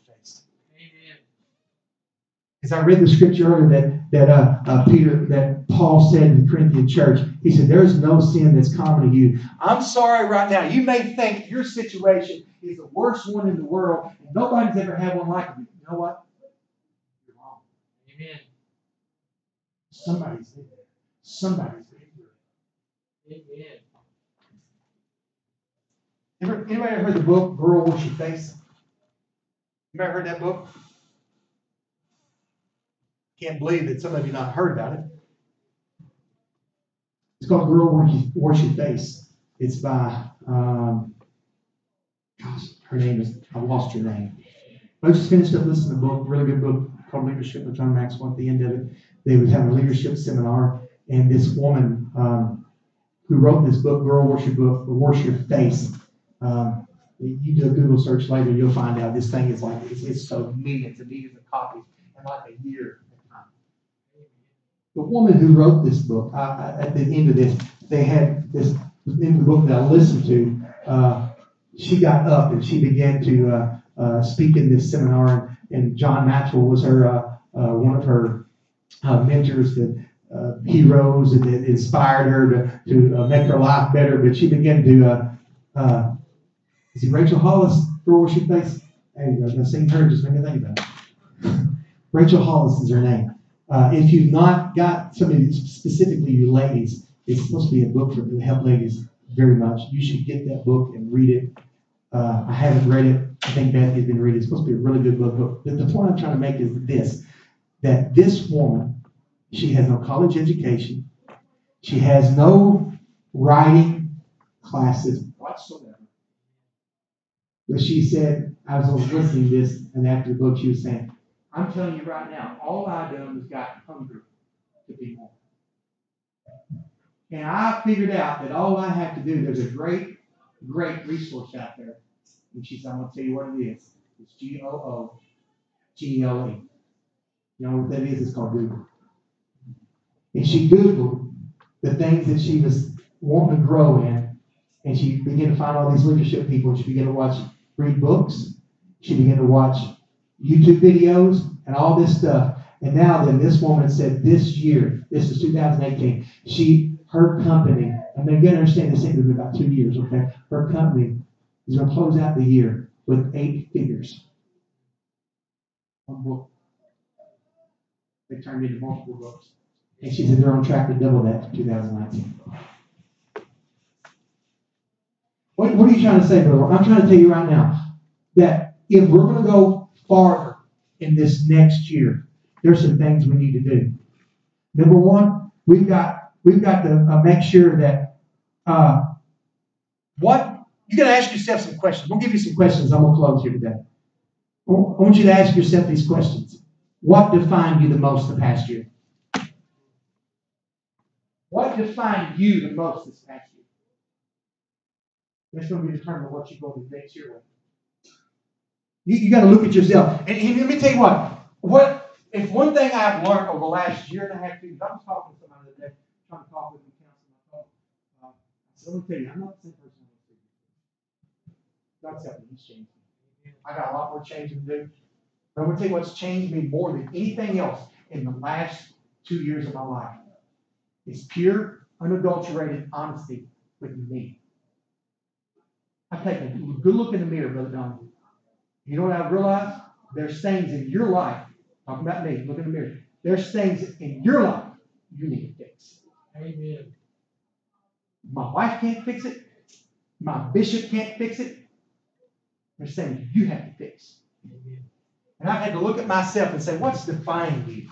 A: As I read the scripture earlier that, that uh, uh, Peter, that Paul said in the Corinthian church, he said, There is no sin that's common to you. I'm sorry right now. You may think your situation is the worst one in the world, and nobody's ever had one like you. You know what? You're wrong.
C: Amen.
A: Somebody's been there. Somebody's been.
C: Amen.
A: Ever, anybody ever heard the book Girl Wash Your Face? Ever heard that book? Can't believe that some of you not heard about it. It's called Girl Wash Your, Face. It's by, um, gosh, her name is, I lost her name. I just finished up listening to a book, really good book called Leadership with John Maxwell. At the end of it, they would have a leadership seminar, and this woman um, who wrote this book, Girl Your Book, Wash Your Face, um, you do a Google search later, you'll find out this thing is like, it's, it's so millions and millions of copies in like a year. The woman who wrote this book, I, I, at the end of this, they had this in the book that I listened to. Uh, she got up and she began to uh, uh, speak in this seminar, and, and John Maxwell was her uh, uh, one of her uh, mentors that heroes and inspired her to, to make her life better. But she began to is it Rachel Hollis? Girl, where she face? There you go. I seen her. Just make me think about it. Rachel Hollis is her name. Uh, if you've not got some of you, specifically you ladies, it's supposed to be a book for to help ladies very much. You should get that book and read it. Uh, I haven't read it. I think Bethany's been reading. It's supposed to be a really good book. But the point I'm trying to make is this: that this woman, she has no college education. She has no writing classes whatsoever. But she said, I was listening to this, and after the book, she was saying, I'm telling you right now, all I done was got hungry to be more. And I figured out that all I have to do, there's a great, great resource out there. And she said, I'm going to tell you what it is. It's G O O G L E. You know what that is? It's called Google. And she Googled the things that she was wanting to grow in, and she began to find all these leadership people, and she began to watch, read books. She began to watch YouTube videos and all this stuff. And now then, this woman said this year, this is 2018, she, her company, and they're going to understand this in about two years, okay? Her company is going to close out the year with eight figures. One book. They turned into multiple books. And she said they're on track to double that for 2019. What, what are you trying to say, brother? I'm trying to tell you right now that if we're going to go farther in this next year, there's some things we need to do. Number one, we've got we've got to uh, make sure that uh, what you got to ask yourself some questions. We'll give you some questions. I'm gonna close here today. I want you to ask yourself these questions. What defined you the most the past year? What defined you the most this past year? That's going to be determined what you're going to do next year with. You, you got to look at yourself. And, and let me tell you what. What if one thing I've learned over the last year and a half, years, I was talking to somebody the other day, trying to talk with. Uh, I let me tell you, I'm not the same person I. God's me. He's changed. I got a lot more changing to do. But I'm going to tell you what's changed me more than anything else in the last two years of my life. It's pure, unadulterated honesty with me. I take a good look in the mirror, Brother Don. You know what I realize? There's things in your life, talking about me, look in the mirror. There's things in your life you need to fix.
C: Amen.
A: My wife can't fix it. My bishop can't fix it. There's things you have to fix.
C: Amen.
A: And I've had to look at myself and say, what's defining you?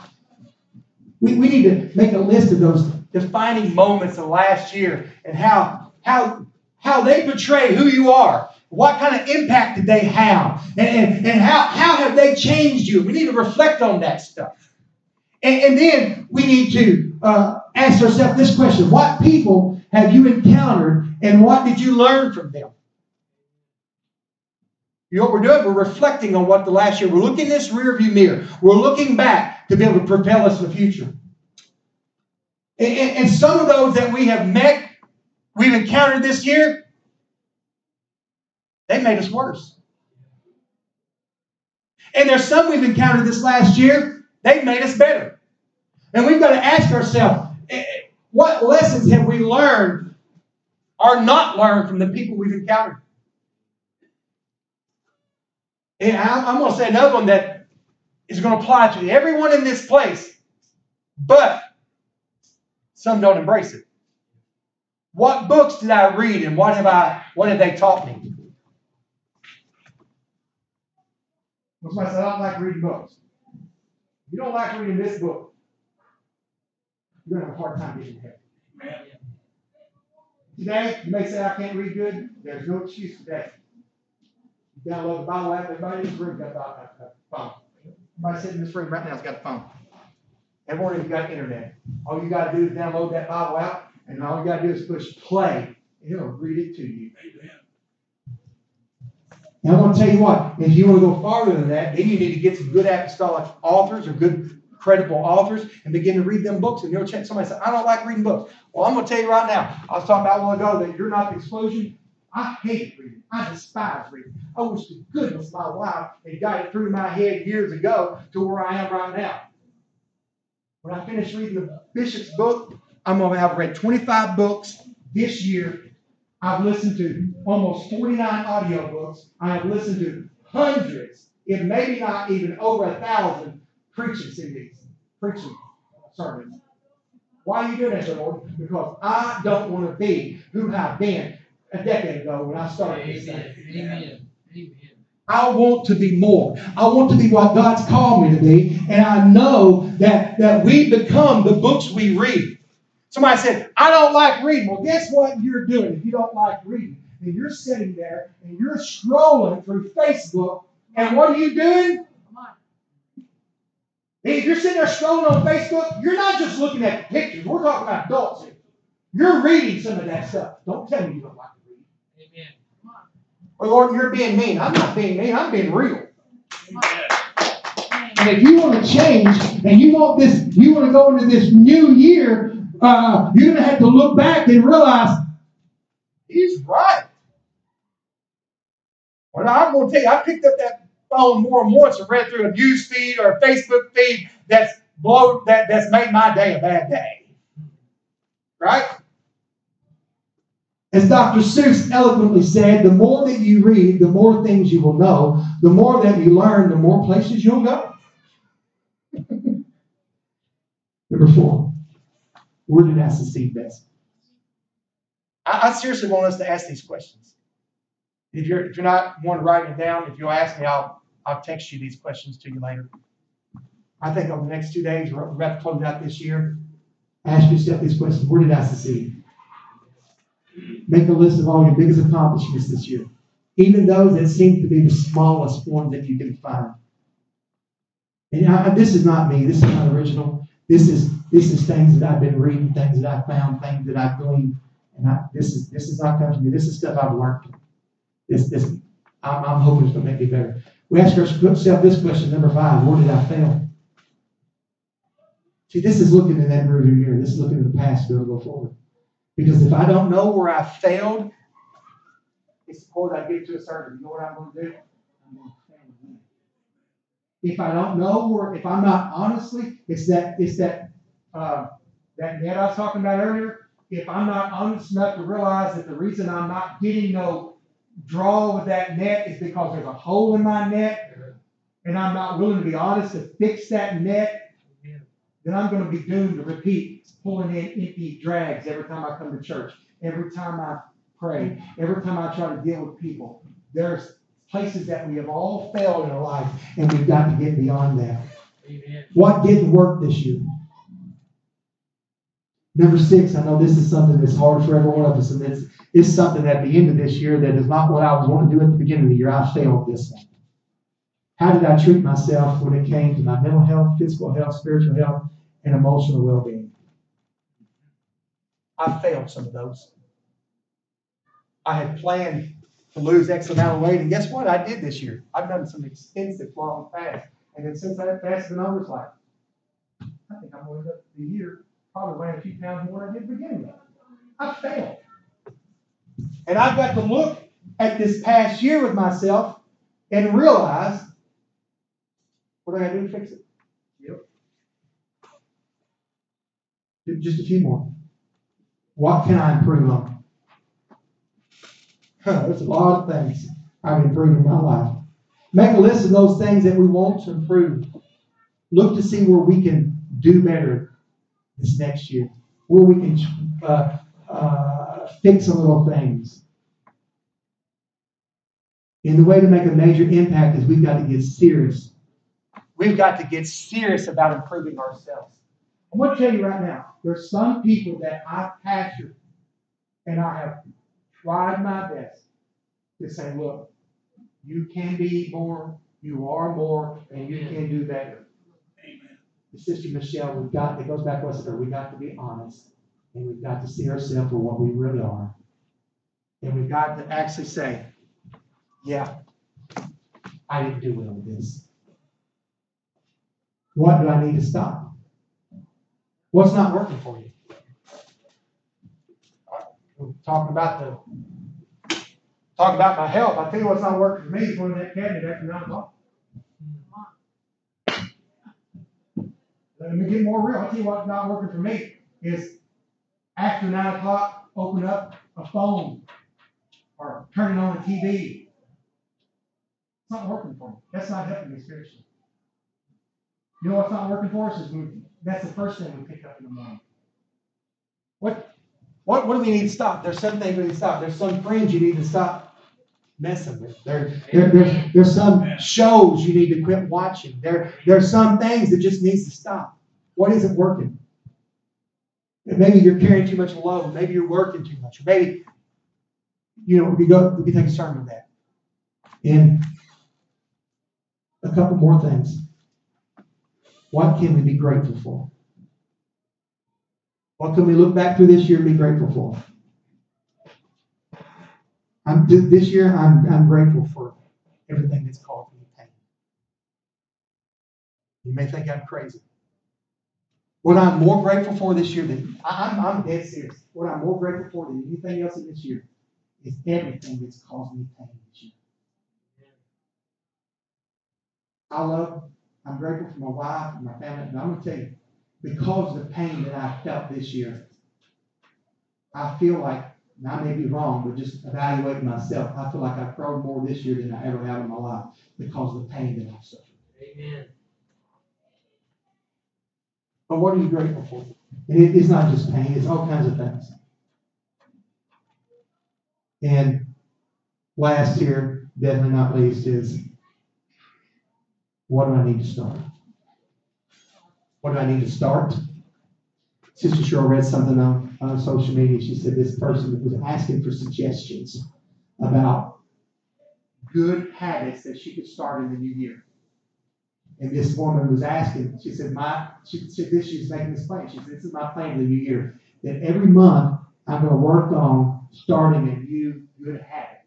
A: We, we need to make a list of those defining moments of last year and how, how, how they portray who you are. What kind of impact did they have? And, and, and how, how have they changed you? We need to reflect on that stuff. And, and then we need to uh, ask ourselves this question What people have you encountered and what did you learn from them? You know what we're doing? We're reflecting on what the last year. We're looking in this rearview mirror. We're looking back to be able to propel us to the future. And, and, and some of those that we have met, we've encountered this year, they made us worse. And there's some we've encountered this last year They've made us better. And we've got to ask ourselves, eh, eh, what lessons have we learned or not learned from the people we've encountered? And I'm going to say another one that is going to apply to everyone in this place, but some don't embrace it. What books did I read and what have I what have they taught me? Somebody said, I don't like reading books. If you don't like reading this book, you're going to have a hard time getting ahead. Today, you may say, I can't read good. There's no excuse today. You download the Bible app. Everybody in this room got a phone. Everybody sitting in this room right now has got a phone. Everyone has got internet. All you got to do is download that Bible app, and all you got to do is push play, and it'll read it to you. Amen. And I'm going to tell you what, if you want to go farther than that, then you need to get some good apostolic authors or good credible authors and begin to read them books. And you'll check somebody say, I don't like reading books. Well, I'm going to tell you right now, I was talking about a while ago that you're not the explosion. I hate reading. I despise reading. I wish to goodness my wife had got it through my head years ago to where I am right now. When I finish reading the bishop's book, I'm going to have read 25 books this year I've listened to almost 49 audiobooks. I have listened to hundreds, if maybe not even over a thousand preaching CDs, preaching sermons. Why are you doing that, Lord? Because I don't want to be who I've been a decade ago when I started this thing. Amen. Amen. I want to be more. I want to be what God's called me to be. And I know that, that we become the books we read. Somebody said, I don't like reading. Well, guess what you're doing if you don't like reading? And you're sitting there and you're scrolling through Facebook, and what are you doing? If you're sitting there scrolling on Facebook, you're not just looking at pictures. We're talking about adults here. You're reading some of that stuff. Don't tell me you don't like to read. Amen. Or Lord, you're being mean. I'm not being mean. I'm being real. And if you want to change and you want this, you want to go into this new year uh, you're going to have to look back and realize he's right. Well, I'm going to tell you, I picked up that phone more than once and read through a news feed or a Facebook feed that's blow, that, that's made my day a bad day. Right? As Dr. Seuss eloquently said, the more that you read, the more things you will know. The more that you learn, the more places you'll go. Number four. Where did I succeed best? I, I, seriously want us to ask these questions. If you're if you're not to write it down, if you'll ask me, I'll I'll text you these questions to you later. I think over the next two days, we're about to close out this year. Ask yourself these questions. Where did I succeed? Make a list of all your biggest accomplishments this year, even those that seem to be the smallest ones that you can find. And I, this is not me. This is not original. This is this is things that I've been reading, things that I've found, things that I've gleaned. And I, this is this is not coming to me. This is stuff I've learned. This this I'm, I'm hoping it's going to make me better. We ask ourselves this question, number five: Where did I fail? See, this is looking in that rearview mirror. This is looking in the past to go forward. Because if I don't know where I failed, it's suppose I get to a certain. You know what I'm going to do? I'm going to fail If I don't know where, if I'm not honestly, it's that it's that uh, that net I was talking about earlier, if I'm not honest enough to realize that the reason I'm not getting no draw with that net is because there's a hole in my net, and I'm not willing to be honest to fix that net, then I'm going to be doomed to repeat pulling in empty drags every time I come to church, every time I pray, every time I try to deal with people. There's places that we have all failed in our life, and we've got to get beyond that. Amen. What didn't work this year? Number six, I know this is something that's hard for every one of us, and it's, it's something at the end of this year that is not what I was going to do at the beginning of the year. I failed this one. How did I treat myself when it came to my mental health, physical health, spiritual health, and emotional well being? I failed some of those. I had planned to lose X amount of weight, and guess what? I did this year. I've done some extensive long fasts, and then since that fast been over, it's like, I think I'm going to end up the year probably weighed a few pounds more than I did at the beginning of. I failed. And I've got to look at this past year with myself and realize what I got to do to fix it. Yep. Just a few more. What can I improve on? Huh, there's a lot of things I've improved in my life. Make a list of those things that we want to improve. Look to see where we can do better this next year, where we can uh, uh, fix some little things. And the way to make a major impact is we've got to get serious. We've got to get serious about improving ourselves. I'm going to tell you right now, there's some people that I pastor, and I have tried my best to say, look, you can be more, you are more, and you can do better. Sister Michelle, we've got, it goes back to us, we've got to be honest, and we've got to see ourselves for what we really are. And we've got to actually say, yeah, I didn't do well with this. What do I need to stop? What's not working for you? We're talking about the talking about my health. I tell you what's not working for me is to that cabinet after nine o'clock. Let me get more real. I'll tell you what's not working for me is after nine o'clock, open up a phone or turning on the TV. It's not working for me. That's not helping me spiritually. You know what's not working for us is we, that's the first thing we pick up in the morning. What, what, what do we need to stop? There's some things we need to stop. There's some friends you need to stop messing with. There, there, there, there's some shows you need to quit watching. There, there's some things that just needs to stop. What isn't working? And Maybe you're carrying too much load. Maybe you're working too much. Maybe, you know, we go, we can take a sermon on that. And a couple more things. What can we be grateful for? What can we look back through this year and be grateful for? I'm, this year, I'm, I'm grateful for everything that's called me pain. You may think I'm crazy. What I'm more grateful for this year than I'm, I'm dead serious. What I'm more grateful for than anything else in this year is everything that's caused me pain this year. I love, I'm grateful for my wife and my family. But I'm going to tell you, because of the pain that I felt this year, I feel like, and I may be wrong, but just evaluating myself, I feel like I've grown more this year than I ever have in my life because of the pain that I've suffered. Amen. But what are you grateful for? And it, it's not just pain, it's all kinds of things. And last here, definitely not least, is what do I need to start? What do I need to start? Sister Cheryl read something on, on social media. She said this person was asking for suggestions about good habits that she could start in the new year. And this woman was asking, she said, My she said this, she was making this plan. She said, This is my plan for the new year. That every month I'm going to work on starting a new good habit.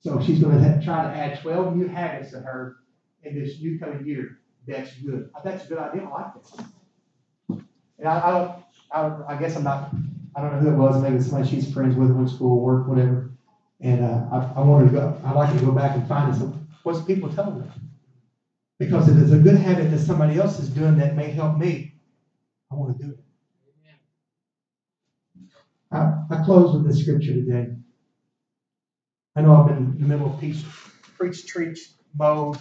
A: So she's going to try to add 12 new habits to her in this new coming year, that's good. That's a good idea. I like that. And I, I don't, I, I guess I'm not, I don't know who it was. Maybe somebody she's friends with, went to school, work, whatever. And uh, I, I wanted to go, I'd like to go back and find some, what's people telling me? Because if it is a good habit that somebody else is doing that may help me. I want to do it. I, I close with this scripture today. I know I've been in the middle of preach, preach, treat mode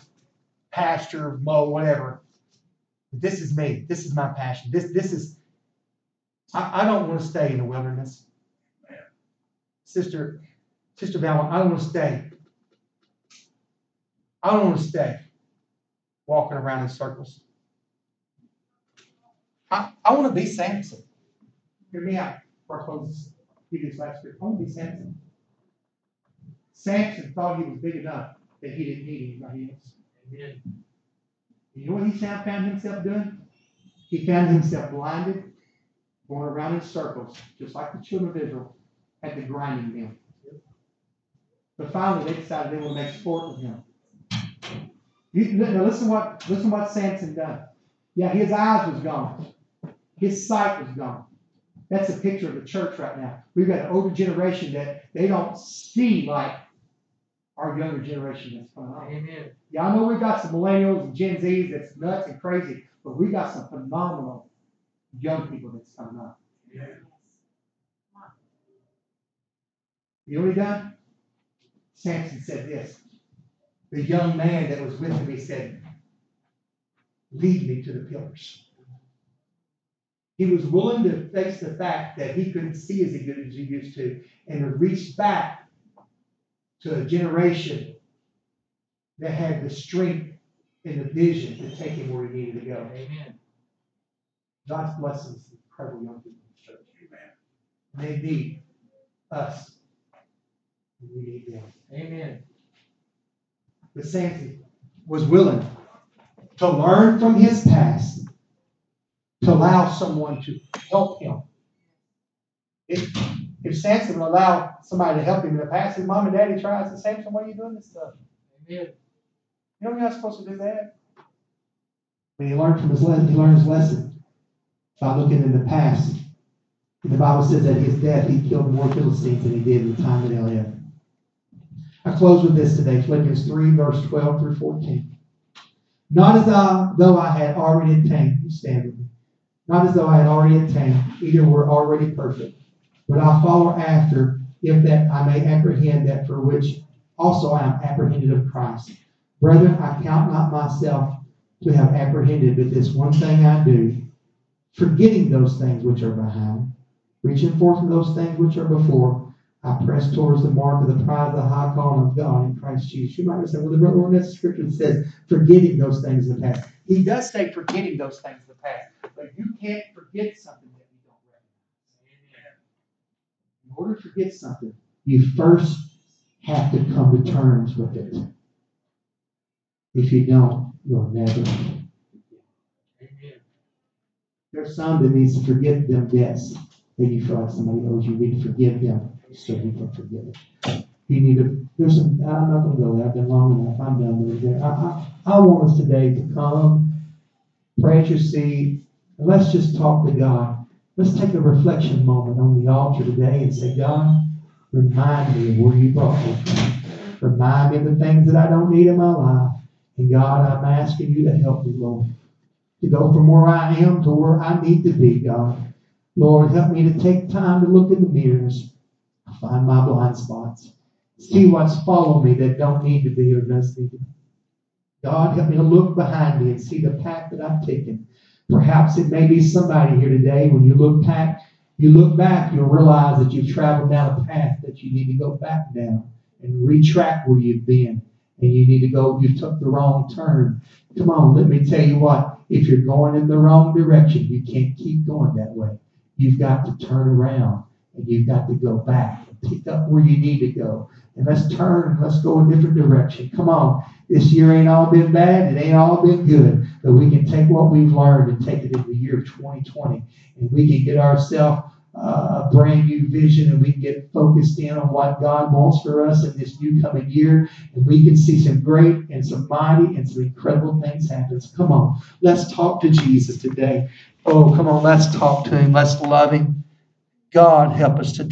A: pasture, mow, whatever. This is me. This is my passion. This this is. I, I don't want to stay in the wilderness, sister, sister Val. I don't want to stay. I don't want to stay walking around in circles. I, I want to be Samson. Hear me out. Before I close this last script, I want to be Samson. Samson thought he was big enough that he didn't need anybody else. Amen. You know what he found himself doing? He found himself blinded, going around in circles, just like the children of Israel had the grinding him. But finally, they decided they would make sport of him. You, now listen what listen what Samson done. Yeah, his eyes was gone. His sight was gone. That's a picture of the church right now. We've got an older generation that they don't see like our younger generation that's coming on. Amen. Y'all know we got some millennials and Gen Zs that's nuts and crazy, but we got some phenomenal young people that's coming up. You know what he done? Samson said this. The young man that was with him, he said, Lead me to the pillars. He was willing to face the fact that he couldn't see as good as he used to and to reach back to a generation that had the strength and the vision to take him where he needed to go.
C: Amen.
A: God's blessings some incredible young people in the church. Amen. They need us. We need them.
C: Amen.
A: But Samson was willing to learn from his past, to allow someone to help him. If, if Samson would allow somebody to help him in the past, his mom and daddy tries to Samson, why are you doing this stuff?
C: Amen.
A: You know you're not supposed to do that. When he learned from his lesson, he learned his lesson by looking in the past. The Bible says that his death, he killed more Philistines than he did in the time that he lived. I close with this today, Philippians 3, verse 12 through 14. Not as I, though I had already attained, you stand with me. Not as though I had already attained, either were already perfect, but I follow after, if that I may apprehend that for which also I am apprehended of Christ. Brethren, I count not myself to have apprehended, but this one thing I do, forgetting those things which are behind, reaching forth from those things which are before, I press towards the mark of the prize of the high calling of God in Christ Jesus. You might say, well, the Lord, that scripture says forgetting those things in the past. He does say forgetting those things in the past, but you can't forget something that you don't recognize. In order to forget something, you first have to come to terms with it. If you don't, you'll never. There's some that needs to forget them debts that you feel like somebody owes you. You need to forgive them so you can forgive it. You need to, there's some, I'm not gonna go there, I've been long enough, I'm done with it. I, I, I want us today to come, pray at your seat, and let's just talk to God. Let's take a reflection moment on the altar today and say, God, remind me of where you brought me from. Remind me of the things that I don't need in my life. And God, I'm asking you to help me, Lord, to go from where I am to where I need to be, God. Lord, help me to take time to look in the mirrors, find my blind spots, see what's following me that don't need to be or does need to be. God, help me to look behind me and see the path that I've taken. Perhaps it may be somebody here today, when you look back, you look back, you'll realize that you've traveled down a path that you need to go back down and retrack where you've been. And you need to go, you took the wrong turn. Come on, let me tell you what, if you're going in the wrong direction, you can't keep going that way. You've got to turn around and you've got to go back and pick up where you need to go. And let's turn and let's go a different direction. Come on. This year ain't all been bad. It ain't all been good. But we can take what we've learned and take it in the year of 2020. And we can get ourselves uh, a brand new vision and we can get focused in on what God wants for us in this new coming year. And we can see some great and some mighty and some incredible things happen. So come on. Let's talk to Jesus today. Oh, come on. Let's talk to him. Let's love him. God help us today.